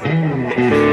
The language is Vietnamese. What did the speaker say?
Thank à. you.